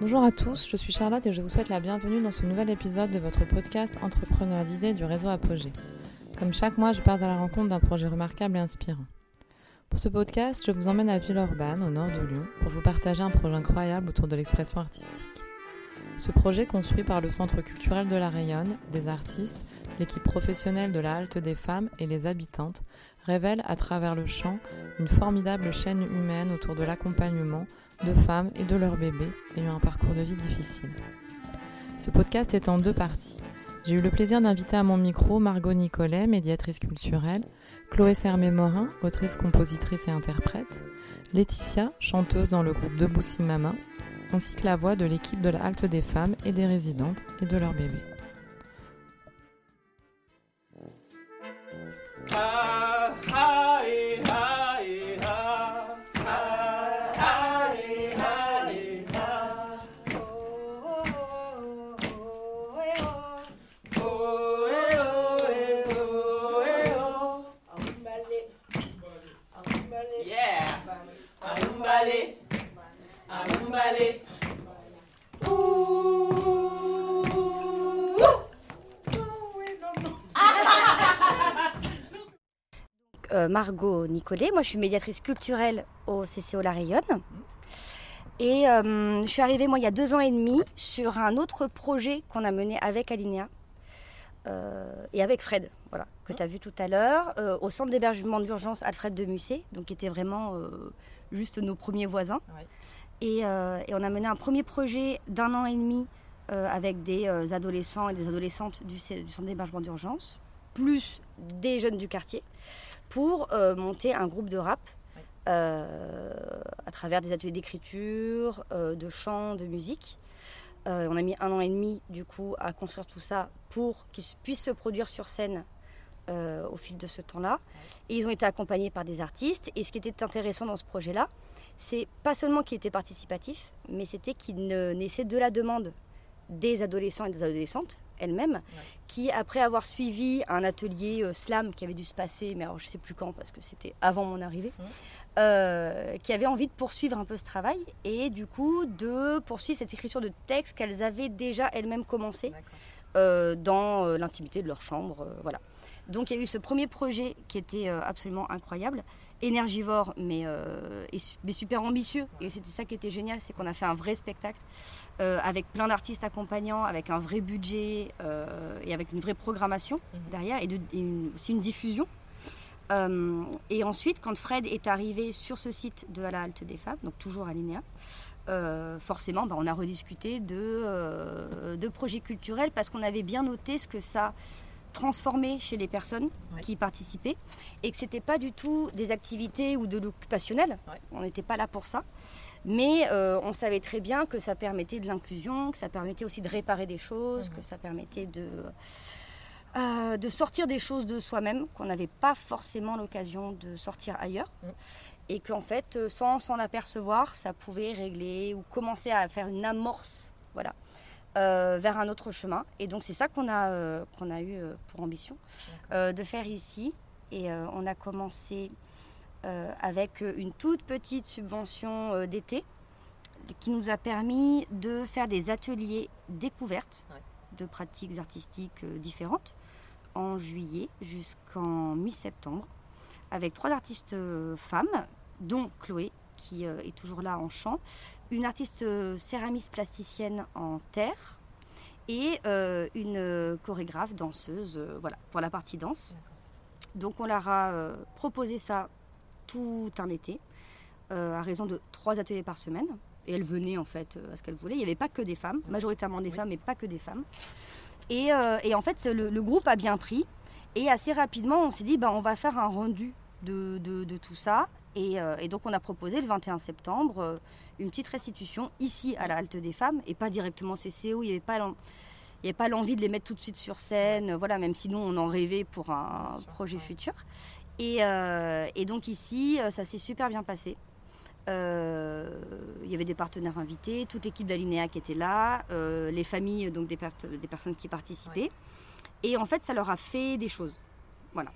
Bonjour à tous, je suis Charlotte et je vous souhaite la bienvenue dans ce nouvel épisode de votre podcast Entrepreneur d'idées du réseau Apogée. Comme chaque mois, je pars à la rencontre d'un projet remarquable et inspirant. Pour ce podcast, je vous emmène à Villeurbanne, au nord de Lyon, pour vous partager un projet incroyable autour de l'expression artistique. Ce projet, construit par le Centre culturel de la Rayonne, des artistes, l'équipe professionnelle de la Halte des femmes et les habitantes, révèle à travers le chant une formidable chaîne humaine autour de l'accompagnement de femmes et de leurs bébés ayant un parcours de vie difficile. Ce podcast est en deux parties. J'ai eu le plaisir d'inviter à mon micro Margot Nicolet, médiatrice culturelle, Chloé Sermé-Morin, autrice, compositrice et interprète, Laetitia, chanteuse dans le groupe Debussy Mama, ainsi que la voix de l'équipe de la Halte des femmes et des résidentes et de leurs bébés. Bye. Euh, Margot Nicolet, moi je suis médiatrice culturelle au CCO La Rayonne. Et euh, je suis arrivée moi il y a deux ans et demi sur un autre projet qu'on a mené avec Alinea euh, et avec Fred, voilà, que tu as vu tout à l'heure, au centre d'hébergement d'urgence Alfred de Musset, donc qui était vraiment juste nos premiers voisins. Et, et, on a mené un premier projet d'un an et demi avec des adolescents et des adolescentes du, du centre d'hébergement d'urgence, plus des jeunes du quartier pour euh, monter un groupe de rap euh, à travers des ateliers d'écriture, euh, de chant, de musique. on a mis un an et demi du coup à construire tout ça pour qu'ils puissent se produire sur scène au fil de ce temps-là. Et ils ont été accompagnés par des artistes. Et ce qui était intéressant dans ce projet-là, c'est pas seulement qu'il était participatif, mais c'était qu'il naissait de la demande des adolescents et des adolescentes elles-mêmes, qui après avoir suivi un atelier euh, slam qui avait dû se passer, mais alors je sais plus quand parce que c'était avant mon arrivée, mmh. euh, qui avaient envie de poursuivre un peu ce travail et du coup de poursuivre cette écriture de texte qu'elles avaient déjà elles-mêmes commencé euh, dans l'intimité de leur chambre, voilà. Donc il y a eu ce premier projet qui était absolument incroyable énergivore, mais, euh, mais super ambitieux. Et c'était ça qui était génial, c'est qu'on a fait un vrai spectacle euh, avec plein d'artistes accompagnants, avec un vrai budget euh, et avec une vraie programmation mhm. derrière et, de, aussi une diffusion. et ensuite, quand Fred est arrivé sur ce site de la Halte des Femmes, donc toujours à Linéa, forcément, bah, on a rediscuté de, de projets culturels parce qu'on avait bien noté ce que ça transformé chez les personnes qui participaient et que c'était pas du tout des activités ou de l'occupationnel. On n'était pas là pour ça. Mais euh, on savait très bien que ça permettait de l'inclusion, que ça permettait aussi de réparer des choses, mhm. que ça permettait de, euh, de sortir des choses de soi-même qu'on n'avait pas forcément l'occasion de sortir ailleurs. Mhm. Et qu'en fait, euh, sans s'en apercevoir, ça pouvait régler ou commencer à faire une amorce voilà, euh, vers un autre chemin. Et donc c'est ça qu'on a, euh, qu'on a eu euh, pour ambition de faire ici. Et on a commencé avec une toute petite subvention d'été qui nous a permis de faire des ateliers découvertes de pratiques artistiques différentes en juillet jusqu'en mi-septembre avec trois artistes femmes, dont Chloé, qui est toujours là en chant, une artiste euh, céramiste plasticienne en terre et euh, une chorégraphe danseuse, euh, voilà, pour la partie danse. Donc on leur a proposé ça tout un été, à raison de trois ateliers par semaine. Et elles venaient en fait à ce qu'elles voulaient. Il n'y avait pas que des femmes, majoritairement des femmes, mais pas que des femmes. Et, en fait, le, groupe a bien pris. Et assez rapidement, on s'est dit, bah, on va faire un rendu de, de tout ça. Euh, et, donc on a proposé le 21 septembre euh, une petite restitution ici à la Halte des Femmes et pas directement CCO. Il n'y avait pas il pas l'envie de les mettre tout de suite sur scène, voilà, même si nous on en rêvait pour un projet futur. Euh, et, donc ici, ça s'est super bien passé. il y avait des partenaires invités, toute l'équipe d'Alinéa qui était là, les familles, donc des, des personnes qui participaient. Et en fait, ça leur a fait des choses. Voilà.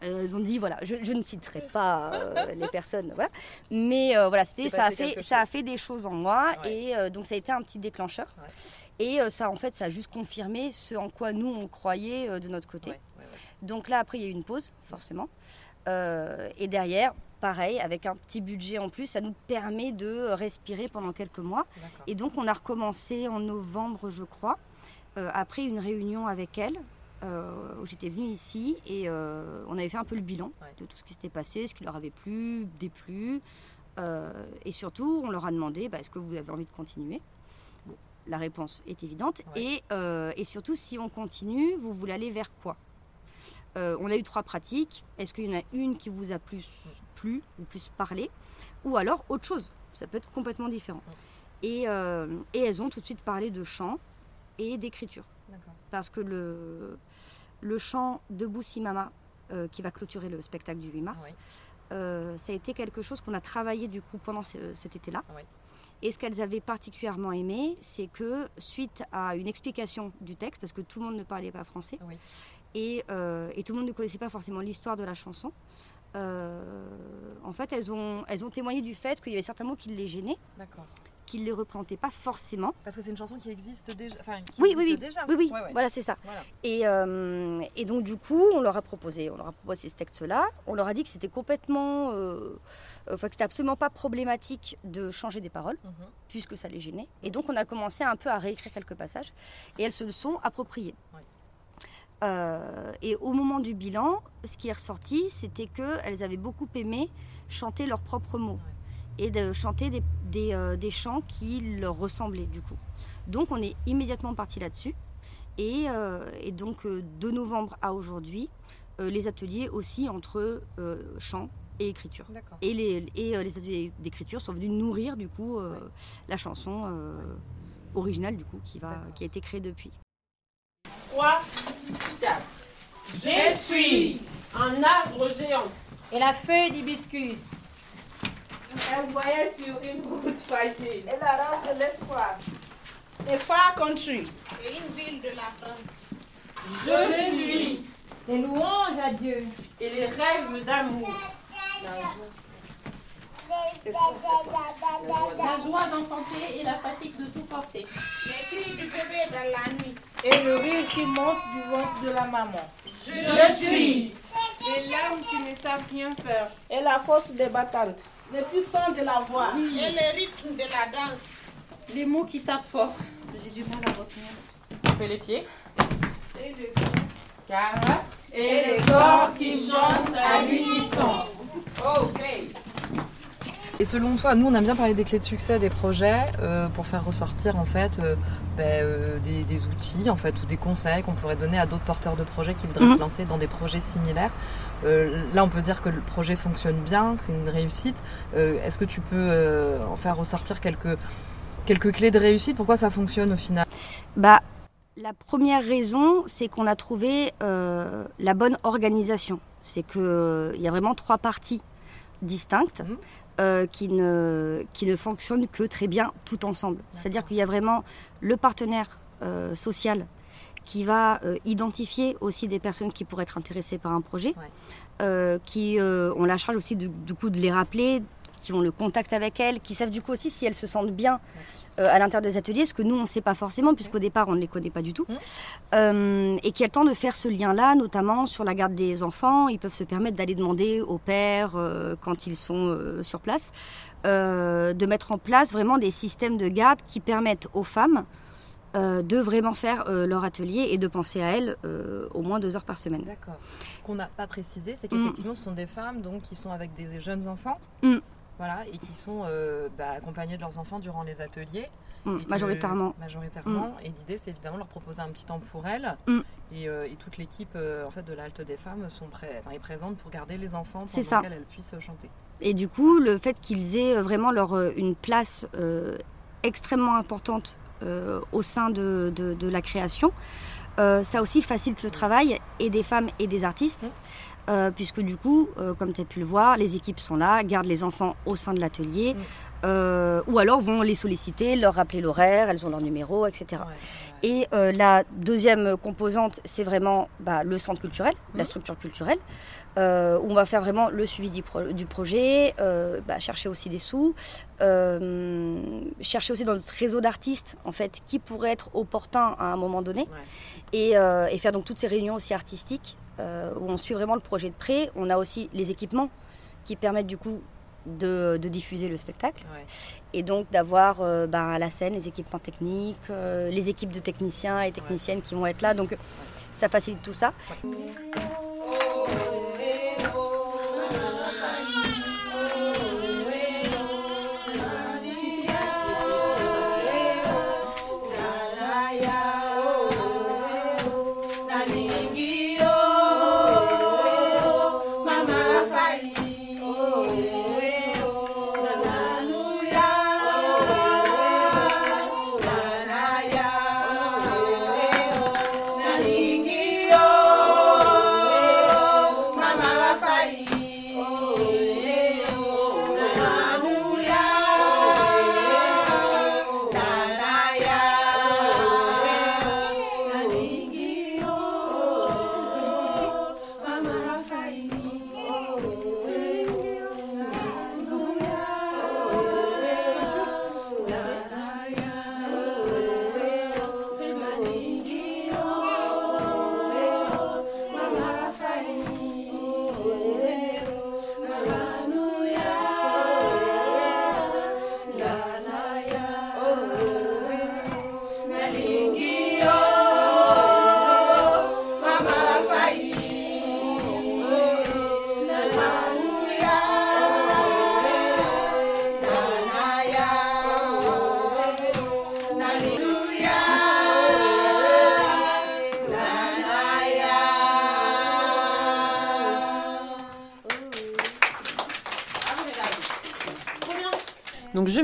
Elles ont dit voilà, je, je ne citerai pas euh, les personnes, voilà. Mais euh, voilà, c'était ça a fait ça a fait des choses en moi Ouais. et euh, donc ça a été un petit déclencheur. Ouais. Et euh, ça en fait ça a juste confirmé ce en quoi nous on croyait euh, de notre côté. Ouais. Donc là après il y a eu une pause forcément. Euh, et derrière pareil avec un petit budget en plus, ça nous permet de respirer pendant quelques mois. Et donc on a recommencé en novembre, je crois, euh, après une réunion avec elle, euh, où j'étais venue ici et euh, on avait fait un peu le bilan Ouais. de tout ce qui s'était passé, ce qui leur avait plu, déplu. Euh, et surtout, on leur a demandé bah, est-ce que vous avez envie de continuer? Bon, La réponse est évidente. Ouais. Et, euh, et surtout, si on continue, vous voulez aller vers quoi? On a eu trois pratiques. Est-ce qu'il y en a une qui vous a plus plu ou plus parlé? Ou alors autre chose Ça peut être complètement différent. Et, et elles ont tout de suite parlé de chant et d'écriture. Parce que le, le chant Debout si Mama, euh, qui va clôturer le spectacle du 8 mars, euh, ça a été quelque chose qu'on a travaillé du coup pendant ce- cet été-là. Et ce qu'elles avaient particulièrement aimé, c'est que suite à une explication du texte, parce que tout le monde ne parlait pas français, Oui. et, euh, et tout le monde ne connaissait pas forcément l'histoire de la chanson, en fait, elles ont, elles ont témoigné du fait qu'il y avait certains mots qui les gênaient, D'accord. Qui ne les représentaient pas forcément. Parce que c'est une chanson qui existe déjà. Enfin, qui Oui, oui, existe oui. déjà. Oui, oui, Ouais, ouais. voilà, c'est ça. Voilà. Et, euh, et donc, du coup, on leur a proposé, on leur a proposé ce texte-là. On leur a dit que c'était complètement. euh, Enfin, que c'était absolument pas problématique de changer des paroles, Mhm. puisque ça les gênait. Et donc, on a commencé un peu à réécrire quelques passages. Et elles se le sont appropriées. Ouais. Euh, et au moment du bilan, ce qui est ressorti, c'était qu'elles avaient beaucoup aimé chanter leurs propres mots. Et de chanter des, des, euh, des chants qui leur ressemblaient, du coup. Donc, on est immédiatement parti là-dessus. Et, euh, et donc, euh, de novembre à aujourd'hui, euh, les ateliers aussi entre euh, chant et écriture. Et les, et, euh, les ateliers d'écriture sont venus nourrir, du coup, euh, la chanson euh, originale, du coup, qui, va, qui a été créée depuis. 3, 4. Je suis un arbre géant. Et la feuille d'hibiscus. Elle voyait sur une route fragile. Et la race de l'espoir. A far country. Et une ville de la France. Je suis Des louanges à Dieu. et les rêves d'amour. La joie d'enfanter et la fatigue de tout porter. Les cris du bébé dans la nuit. Et le rire qui monte du ventre de la maman. Je suis Les larmes qui ne savent rien faire. et la force des battantes. Le puissant de la voix. Et le rythme de la danse. Les mots qui tapent fort. J'ai du mal à retenir. On fait les pieds. Et le 4. Et les corps qui chantent à l'unisson. Ok. Et selon toi, nous on aime bien parler des clés de succès des projets euh, pour faire ressortir en fait euh, ben, euh, des, des outils en fait ou des conseils qu'on pourrait donner à d'autres porteurs de projets qui voudraient Mhm. se lancer dans des projets similaires. Là, on peut dire que le projet fonctionne bien, que c'est une réussite. Est-ce que tu peux en faire ressortir quelques quelques clés de réussite? Pourquoi ça fonctionne au final? Bah, la première raison, c'est qu'on a trouvé la bonne organisation. C'est qu'il y a vraiment trois parties distinctes Mhm. Euh, qui, ne, qui ne fonctionnent que très bien tout ensemble. C'est-à-dire qu'il y a vraiment le partenaire euh, social qui va euh, identifier aussi des personnes qui pourraient être intéressées par un projet, Ouais. qui ont la charge aussi de- du coup de les rappeler, qui ont le contact avec elles, qui savent du coup aussi si elles se sentent bien euh, à l'intérieur des ateliers, ce que nous on ne sait pas forcément puisqu'au départ on ne les connaît pas du tout. Euh, et qui a le temps de faire ce lien-là, notamment sur la garde des enfants. Ils peuvent se permettre d'aller demander au père euh, quand ils sont sur place, de mettre en place vraiment des systèmes de garde qui permettent aux femmes euh, de vraiment faire euh, leur atelier et de penser à elles euh, au moins deux heures par semaine. D'accord. Ce qu'on n'a pas précisé, c'est Mm. qu'effectivement, ce sont des femmes donc qui sont avec des jeunes enfants. Mm. Voilà, et qui sont euh, bah, accompagnées de leurs enfants durant les ateliers. Mm, Et que- majoritairement. Majoritairement. Et l'idée, c'est évidemment de leur proposer un petit temps pour elles. Mm. Et, euh, et toute l'équipe euh, en fait, de la Halte des Femmes sont prêts, est présente pour garder les enfants pendant ça. qu'elles puissent chanter. Et du coup, le fait qu'ils aient vraiment leur, une place extrêmement importante au sein de, de- de la création, ça aussi facilite le travail et des femmes et des artistes. Mm. euh, puisque du coup, euh, comme tu as pu le voir, les équipes sont là, gardent les enfants au sein de l'atelier, Mm. euh, ou alors vont les solliciter, leur rappeler l'horaire, elles ont leur numéro, etc. Et la deuxième composante, c'est vraiment bah, le centre culturel, la structure culturelle, où on va faire vraiment le suivi du, pro- du projet, bah, chercher aussi des sous, chercher aussi dans notre réseau d'artistes, en fait, qui pourrait être opportun à un moment donné, et, et faire donc toutes ces réunions aussi artistiques, où on suit vraiment le projet de près. On a aussi les équipements qui permettent du coup de, de diffuser le spectacle et donc d'avoir euh, ben, à la scène les équipements techniques, euh, les équipes de techniciens et techniciennes qui vont être là. Donc ça facilite tout ça.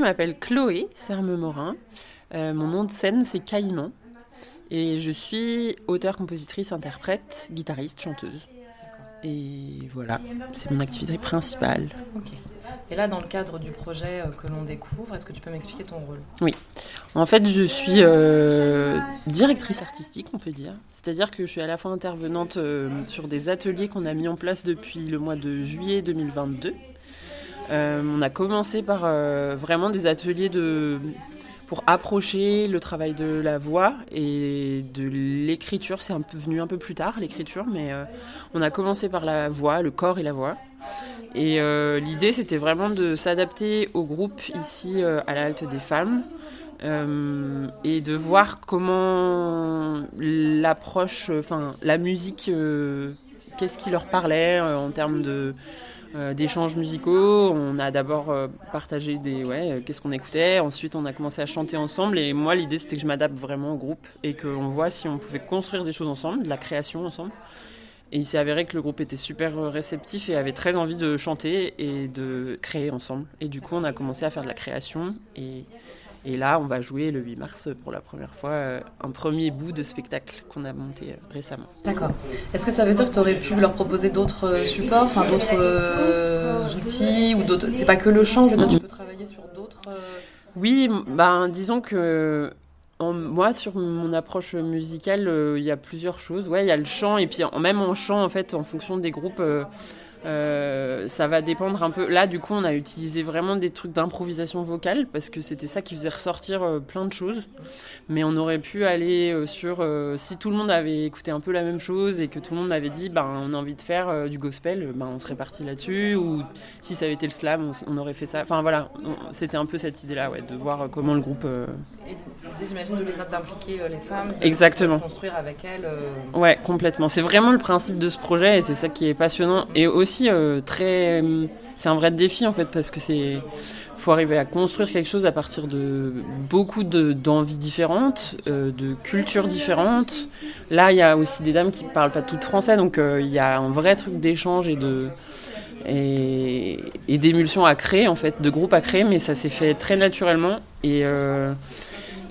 M'appelle Chloé Serme-Morin. Euh, mon nom de scène c'est Caïman. Et je suis auteure, compositrice, interprète, guitariste, chanteuse. Et voilà, c'est mon activité principale. Ok. Et là, dans le cadre du projet euh, que l'on découvre, est-ce que tu peux m'expliquer ton rôle? En fait, je suis euh, directrice artistique, on peut dire. C'est-à-dire que je suis à la fois intervenante euh, sur des ateliers qu'on a mis en place depuis le mois de juillet 2022. Euh, on a commencé par euh, vraiment des ateliers de pour approcher le travail de la voix et de l'écriture. C'est un venu un peu plus tard l'écriture, mais euh, on a commencé par la voix, le corps et la voix. Et l'idée, c'était vraiment de s'adapter au groupe ici à la Halte des Femmes et de voir comment l'approche, enfin la musique, qu'est-ce qui leur parlait en termes de euh, d'échanges musicaux. On a d'abord euh, partagé des ouais, euh, qu'est-ce qu'on écoutait. Ensuite, on a commencé à chanter ensemble. Et moi, l'idée, c'était que je m'adapte vraiment au groupe et qu'on voit si on pouvait construire des choses ensemble, de la création ensemble. Et il s'est avéré que le groupe était super réceptif et avait très envie de chanter et de créer ensemble. Et du coup, on a commencé à faire de la création. Et, et là, on va jouer le 8 mars pour la première fois euh, un premier bout de spectacle qu'on a monté euh, récemment. D'accord. Est-ce que ça veut dire que tu aurais pu leur proposer d'autres euh, supports, enfin d'autres euh, outils ou d'autres C'est pas que le chant, je veux dire, tu peux travailler sur d'autres. Oui, ben, disons que en- moi, sur mon approche musicale, euh, il y a plusieurs choses. Ouais, il y a le chant, et puis en- même en chant, en fait, en fonction des groupes, euh, euh, ça va dépendre un peu. Là, du coup, on a utilisé vraiment des trucs d'improvisation vocale, parce que c'était ça qui faisait ressortir euh, plein de choses. Mais on aurait pu aller euh, sur... si tout le monde avait écouté un peu la même chose, et que tout le monde avait dit, ben, on a envie de faire du gospel, ben, on serait parti là-dessus, ou si ça avait été le slam, on, on aurait fait ça. Enfin, voilà, c'était un peu cette idée-là, ouais, de voir comment le groupe... j'imagine, de les d'impliquer euh, les femmes. Exactement. de construire avec elles. euh, Ouais, complètement. C'est vraiment le principe de ce projet et c'est ça qui est passionnant et aussi euh, très. C'est un vrai défi en fait parce que c'est. Faut arriver à construire quelque chose à partir de beaucoup de- d'envies différentes, euh, de cultures différentes. Là, il y a aussi des dames qui parlent pas toutes français, donc euh, il y a un vrai truc d'échange et de et, et d'émulsion à créer en fait, de groupe à créer, mais ça s'est fait très naturellement et euh,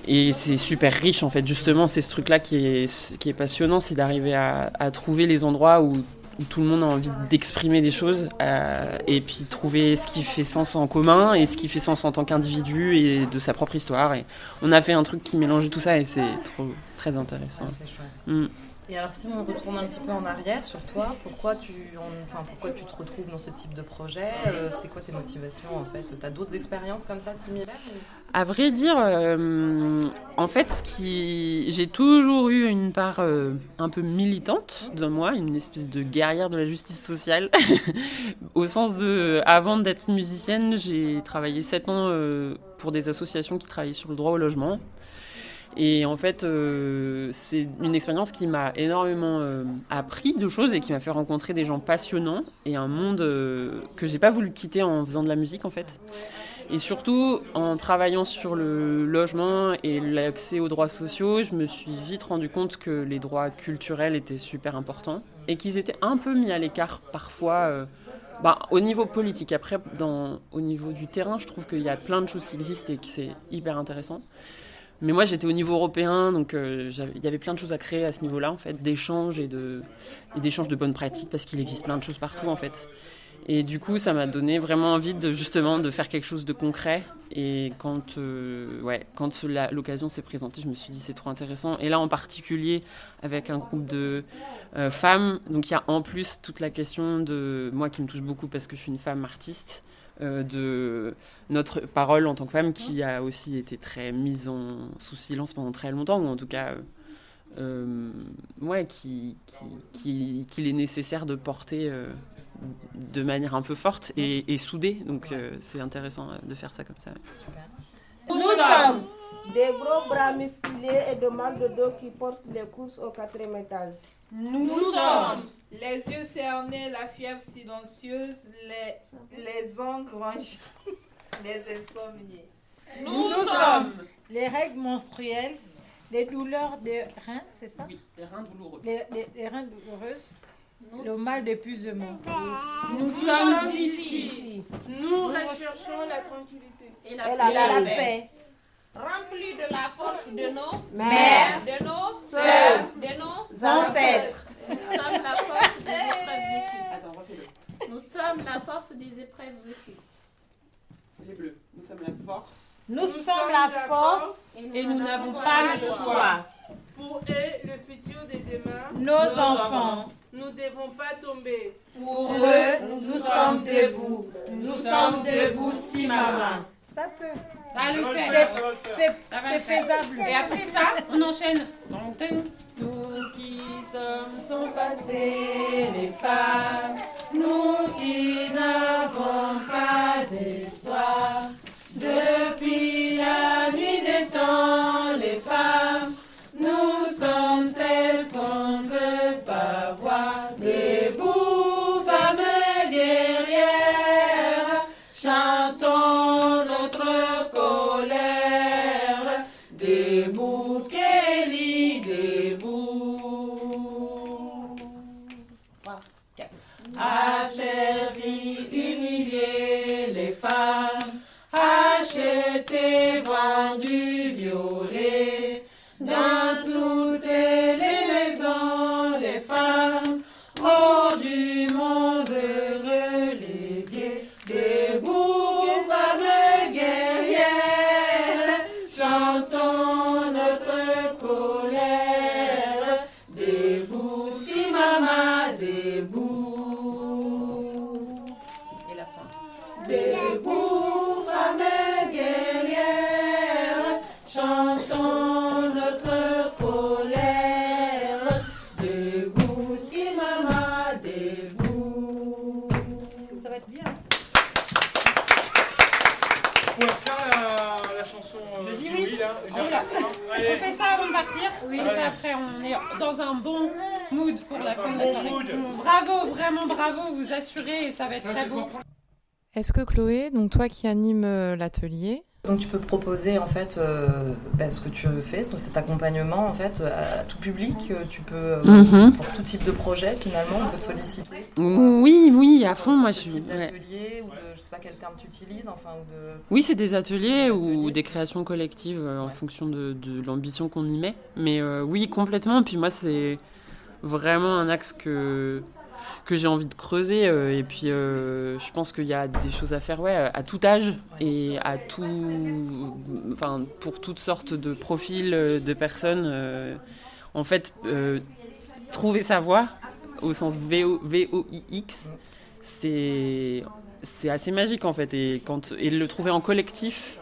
et c'est super riche en fait. Justement, c'est ce truc-là qui est, qui est passionnant, c'est d'arriver à, à trouver les endroits où où tout le monde a envie d'exprimer des choses euh, et puis trouver ce qui fait sens en commun et ce qui fait sens en tant qu'individu et de sa propre histoire. Et on a fait un truc qui mélangeait tout ça et c'est trop très intéressant. Mm. Et alors si on retourne un petit peu en arrière sur toi, pourquoi tu, en- enfin, pourquoi tu te retrouves dans ce type de projet Euh, C'est quoi tes motivations en fait? T'as d'autres expériences comme ça similaires? À vrai dire, euh, en fait, ce qui... j'ai toujours eu une part euh, un peu militante de moi, une espèce de guerrière de la justice sociale. Au sens de, avant d'être musicienne, j'ai travaillé sept ans pour des associations qui travaillaient sur le droit au logement. Et en fait, euh, c'est une expérience qui m'a énormément euh, appris de choses et qui m'a fait rencontrer des gens passionnants et un monde euh, que j'ai pas voulu quitter en faisant de la musique en fait. Et surtout, en travaillant sur le logement et l'accès aux droits sociaux, je me suis vite rendu compte que les droits culturels étaient super importants et qu'ils étaient un peu mis à l'écart parfois. euh, bah, au niveau politique, après, au niveau du terrain, je trouve qu'il y a plein de choses qui existent et que c'est hyper intéressant. Mais moi, j'étais au niveau européen, donc euh, il y avait plein de choses à créer à ce niveau-là, en fait, d'échanges et d'échanges de bonnes pratiques, parce qu'il existe plein de choses partout, en fait. Et du coup, ça m'a donné vraiment envie de justement de faire quelque chose de concret. Et quand, euh, ouais, quand l'occasion s'est présentée, je me suis dit c'est trop intéressant. Et là, en particulier avec un groupe de euh, femmes, donc il y a en plus toute la question de moi qui me touche beaucoup parce que je suis une femme artiste, de notre parole en tant que femme qui a aussi été très mise en sous silence pendant très longtemps, ou en tout cas, euh, euh, ouais, qui, qui, qui- qu'il est nécessaire de porter euh, de manière un peu forte et, et soudée. Donc euh, c'est intéressant euh, de faire ça comme ça. Super. Nous sommes des gros bras musclés et de mal de dos qui portent les courses au quatrième étage. Nous sommes les yeux cernés, la fièvre silencieuse, les, les ongles rangés, les insomniés. Nous, sommes les règles menstruelles, les douleurs des reins, c'est ça? Oui, les reins douloureux. les, les- les reins douloureuses, le mal d'épuisement. Nous sommes ici. Nous recherchons la tranquillité. Et la, Et la paix. Remplis de la force de nos Mère, de nos Sœurs. de nos ancêtres. Nous sommes la force des épreuves vécues. Nous sommes la force des épreuves vécues. Les bleus. Nous sommes la force. Nous sommes la force et nous n'avons pas le choix. Pour eux, le futur de demain, nos enfants. nous ne devons pas tomber. Pour eux, nous sommes debout. Nous sommes debout, si maman. Ça peut. Ça le C'est- fait. C'est faisable. Et après ça, on enchaîne. Nous qui sommes sont passés les femmes, nous qui n'avons pas d'histoire. Colère. Debout, Debout, femmes guerrières, chantons notre colère. Debout, si maman, debout. Ça va être bien. On va faire la, la chanson euh, Je dis oui. là. On la On fait ça avant de partir Oui, après on est dans un bon mood pour la fin de la soirée. Bravo, vraiment bravo, vous assurez et ça va être très beau. Est-ce que Chloé, donc toi qui animes euh, l'atelier, donc tu peux proposer en fait euh, ben, ce que tu fais, donc cet accompagnement en fait à tout public, euh, tu peux euh, Mhm. pour tout type de projet finalement, on peut te solliciter. Oui, oui, à fond, moi je suis. type ouais. d'atelier ou de je sais pas quel terme tu utilises, enfin ou de Oui, c'est des ateliers ou ateliers. des créations collectives euh, en fonction de, de l'ambition qu'on y met. Mais euh, oui, complètement. Puis moi, c'est vraiment un axe que que j'ai envie de creuser. euh, et puis, euh, je pense qu'il y a des choses à faire ouais, à tout âge et à tout, enfin, pour toutes sortes de profils euh, de personnes. en fait, trouver sa voie au sens VO, VOIX, c'est c'est assez magique en fait. Et, quand, et le trouver en collectif,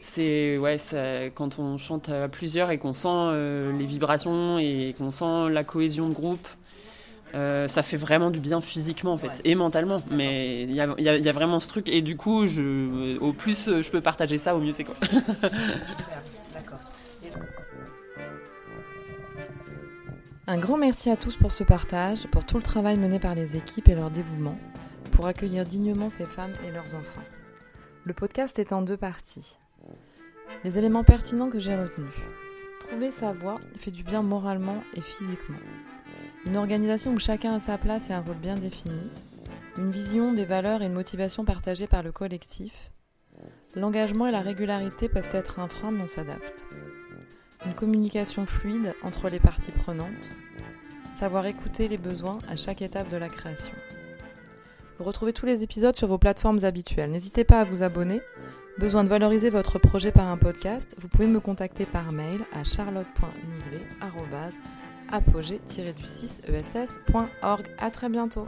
c'est ouais, quand on chante à plusieurs et qu'on sent les vibrations et qu'on sent la cohésion de groupe, euh, ça fait vraiment du bien physiquement en fait et mentalement. Mais il y a, il y a- il y a vraiment ce truc et du coup, je, au plus euh, je peux partager ça, au mieux c'est quoi. D'accord. Un grand merci à tous pour ce partage, pour tout le travail mené par les équipes et leur dévouement, pour accueillir dignement ces femmes et leurs enfants. Le podcast est en deux parties. Les éléments pertinents que j'ai retenus. Trouver sa voie fait du bien moralement et physiquement. Une organisation où chacun a sa place et un rôle bien défini. Une vision, des valeurs et une motivation partagées par le collectif. L'engagement et la régularité peuvent être un frein, mais on s'adapte. Une communication fluide entre les parties prenantes. Savoir écouter les besoins à chaque étape de la création. Vous retrouvez tous les épisodes sur vos plateformes habituelles. N'hésitez pas à vous abonner. Besoin de valoriser votre projet par un podcast Vous pouvez me contacter par mail à charlotte.nivelet.apogée-du6ess.org. À très bientôt.